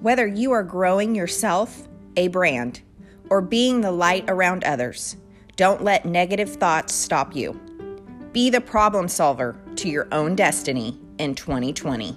Whether you are growing yourself, a brand, or being the light around others, don't let negative thoughts stop you. Be the problem solver to your own destiny in 2020.